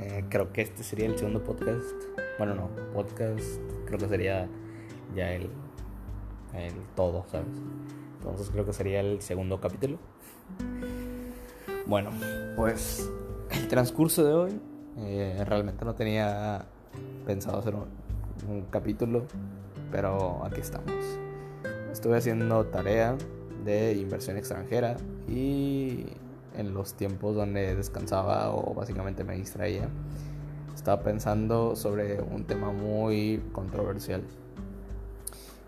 Eh, creo que este sería el segundo podcast. Bueno, no, podcast creo que sería ya el, el todo, ¿sabes? Entonces creo que sería el segundo capítulo. Bueno, pues el transcurso de hoy eh, realmente no tenía pensado hacer un capítulo, pero aquí estamos. Estuve haciendo tarea de inversión extranjera y en los tiempos donde descansaba o básicamente me distraía, estaba pensando sobre un tema muy controversial,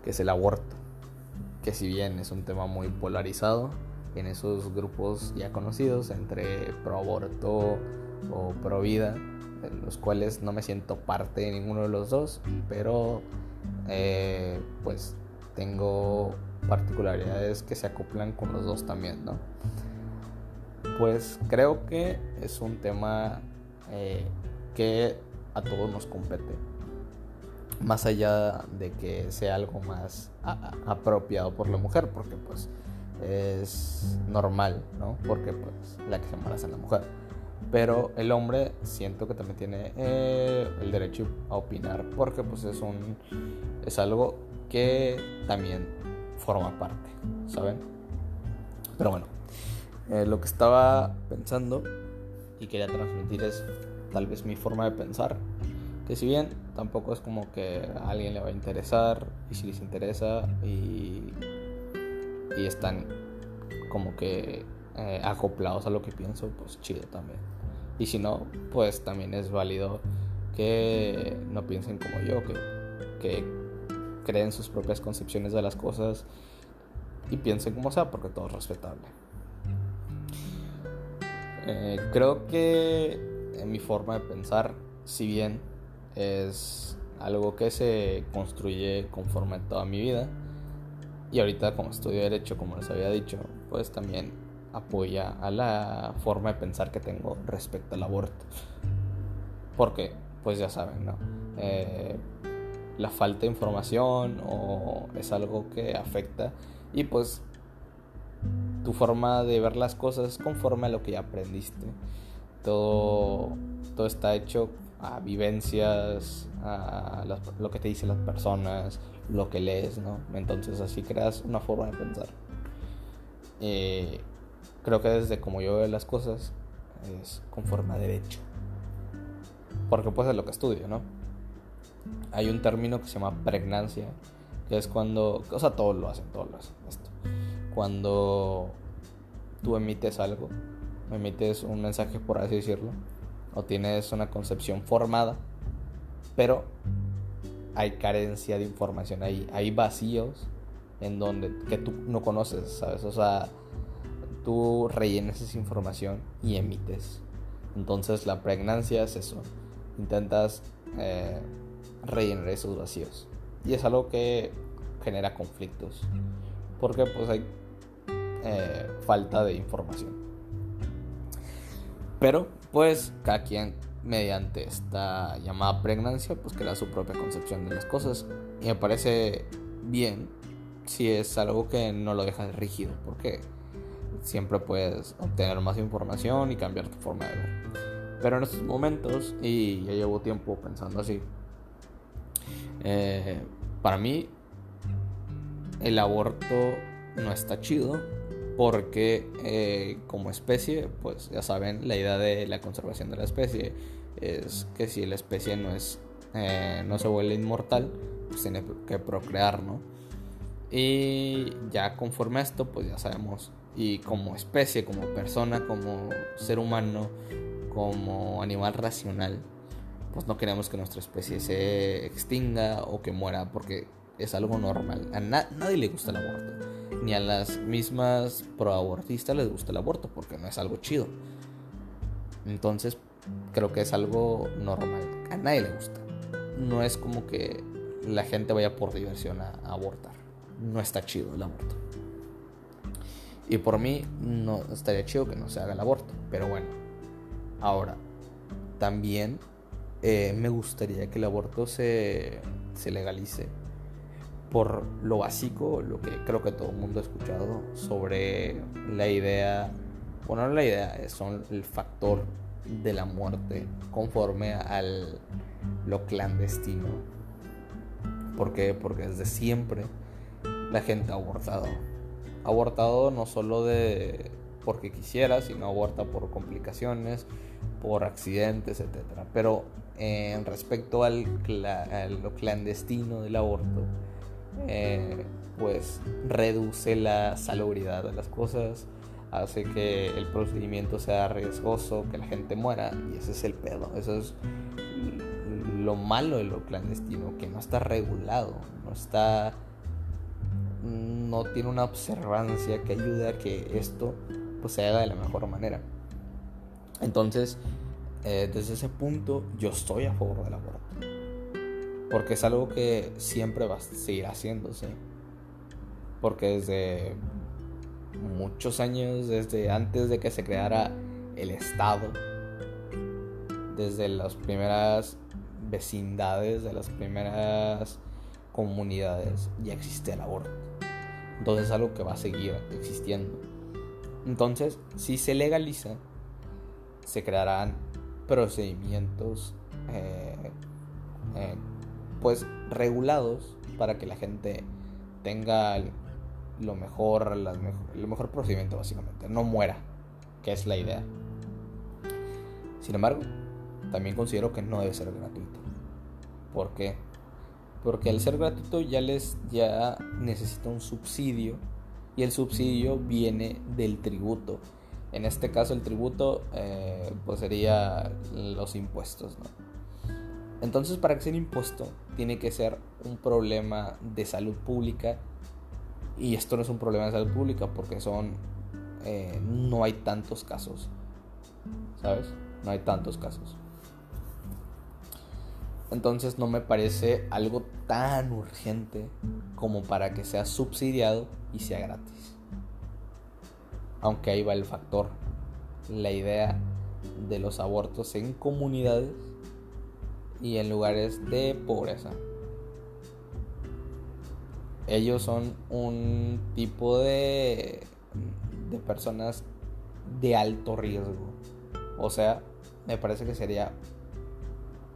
que es el aborto, que si bien es un tema muy polarizado, en esos grupos ya conocidos entre pro aborto o pro vida, en los cuales no me siento parte de ninguno de los dos, pero eh, pues tengo particularidades que se acoplan con los dos también, ¿no? Pues creo que es un tema eh, que a todos nos compete. Más allá de que sea algo más apropiado por la mujer, porque pues es normal, ¿no? Porque pues la que se embaraza es la mujer. Pero el hombre siento que también tiene eh, el derecho a opinar, porque pues es un es algo que también forma parte, ¿saben? Pero bueno, eh, lo que estaba pensando y quería transmitir es tal vez mi forma de pensar. Que si bien tampoco es como que a alguien le va a interesar y si les interesa y, y están como que eh, acoplados a lo que pienso, pues chido también. Y si no, pues también es válido que no piensen como yo, que, que creen sus propias concepciones de las cosas y piensen como sea, porque todo es respetable. Eh, creo que en mi forma de pensar, si bien es algo que se construye conforme toda mi vida, y ahorita como estudio derecho, como les había dicho, pues también apoya a la forma de pensar que tengo respecto al aborto. Porque, pues ya saben, ¿no? Eh, la falta de información o es algo que afecta y pues tu forma de ver las cosas conforme a lo que ya aprendiste. Todo, todo está hecho a vivencias, a lo que te dicen las personas, lo que lees, ¿no? Entonces así creas una forma de pensar. Eh, creo que desde como yo veo las cosas es conforme a derecho. Porque pues es lo que estudio, ¿no? Hay un término que se llama pregnancia, que es cuando, o sea, todos lo hacen, todos lo hacen esto cuando tú emites algo, emites un mensaje por así decirlo, o tienes una concepción formada, pero hay carencia de información, hay, hay vacíos en donde que tú no conoces, ¿sabes? O sea, tú rellenas esa información y emites. Entonces la pregnancia es eso, intentas eh, rellenar esos vacíos. Y es algo que genera conflictos, porque pues hay eh, falta de información. Pero pues cada quien mediante esta llamada pregnancia pues crea su propia concepción de las cosas. Y me parece bien si es algo que no lo deja rígido porque siempre puedes obtener más información y cambiar tu forma de ver. Pero en estos momentos y ya llevo tiempo pensando así eh, para mí el aborto no está chido porque eh, como especie, pues ya saben, la idea de la conservación de la especie es que si la especie no es eh, no se vuelve inmortal, pues tiene que procrear, ¿no? Y ya conforme a esto, pues ya sabemos, y como especie, como persona, como ser humano, como animal racional, pues no queremos que nuestra especie se extinga o que muera porque es algo normal. A nadie le gusta el aborto ni a las mismas proabortistas les gusta el aborto porque no es algo chido. Entonces, creo que es algo normal. A nadie le gusta. No es como que la gente vaya por diversión a, abortar. No está chido el aborto. Y por mí no estaría chido que no se haga el aborto. Pero bueno, ahora, también eh, me gustaría que el aborto se, se legalice por lo básico, lo que creo que todo el mundo ha escuchado sobre la idea, bueno, no la idea, son el factor de la muerte conforme al lo clandestino. ¿Por qué? Porque desde siempre la gente ha abortado. Abortado no solo de porque quisiera, sino aborta por complicaciones, por accidentes, etc. Pero en respecto al lo clandestino del aborto, eh, pues reduce la salubridad de las cosas, hace que el procedimiento sea riesgoso, que la gente muera, y ese es el pedo, eso es lo malo de lo clandestino, que no está regulado, no está no tiene una observancia que ayude a que esto pues se haga de la mejor manera. Entonces, eh, desde ese punto yo estoy a favor del aborto. Porque es algo que siempre va a seguir haciéndose. Porque desde muchos años, desde antes de que se creara el Estado, desde las primeras vecindades, de las primeras comunidades, ya existe el aborto. Entonces es algo que va a seguir existiendo. Entonces, si se legaliza, se crearán procedimientos eh, eh, pues regulados para que la gente tenga lo mejor, el mejor procedimiento básicamente, no muera, que es la idea. Sin embargo, también considero que no debe ser gratuito. ¿Por qué? Porque al ser gratuito ya les ya necesita un subsidio y el subsidio viene del tributo. En este caso el tributo eh, pues sería los impuestos. Entonces para que sea un impuesto tiene que ser un problema de salud pública y esto no es un problema de salud pública porque son eh, no hay tantos casos, ¿sabes? No hay tantos casos. Entonces no me parece algo tan urgente como para que sea subsidiado y sea gratis. Aunque ahí va el factor, la idea de los abortos en comunidades y en lugares de pobreza. Ellos son un tipo de, de personas de alto riesgo. O sea, me parece que sería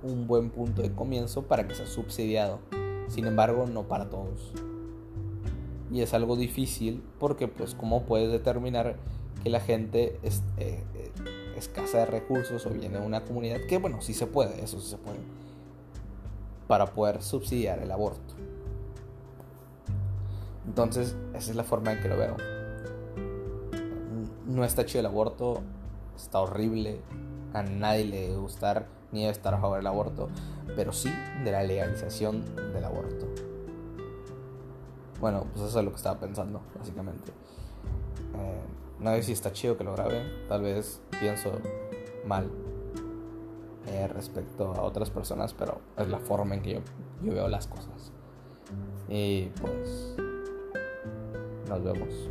un buen punto de comienzo para que sea subsidiado. Sin embargo, no para todos. Y es algo difícil porque pues cómo puedes determinar que la gente es eh, eh, escasa de recursos o viene de una comunidad que bueno, sí se puede, eso sí se puede. Para poder subsidiar el aborto. Entonces, esa es la forma en que lo veo. No está chido el aborto, está horrible, a nadie le debe gustar ni debe estar a favor del aborto, pero sí de la legalización del aborto. Bueno, pues eso es lo que estaba pensando, básicamente. Eh, no sé si está chido que lo grabe, tal vez pienso mal eh, respecto a otras personas, pero es la forma en que yo, yo veo las cosas. Y pues nos vemos.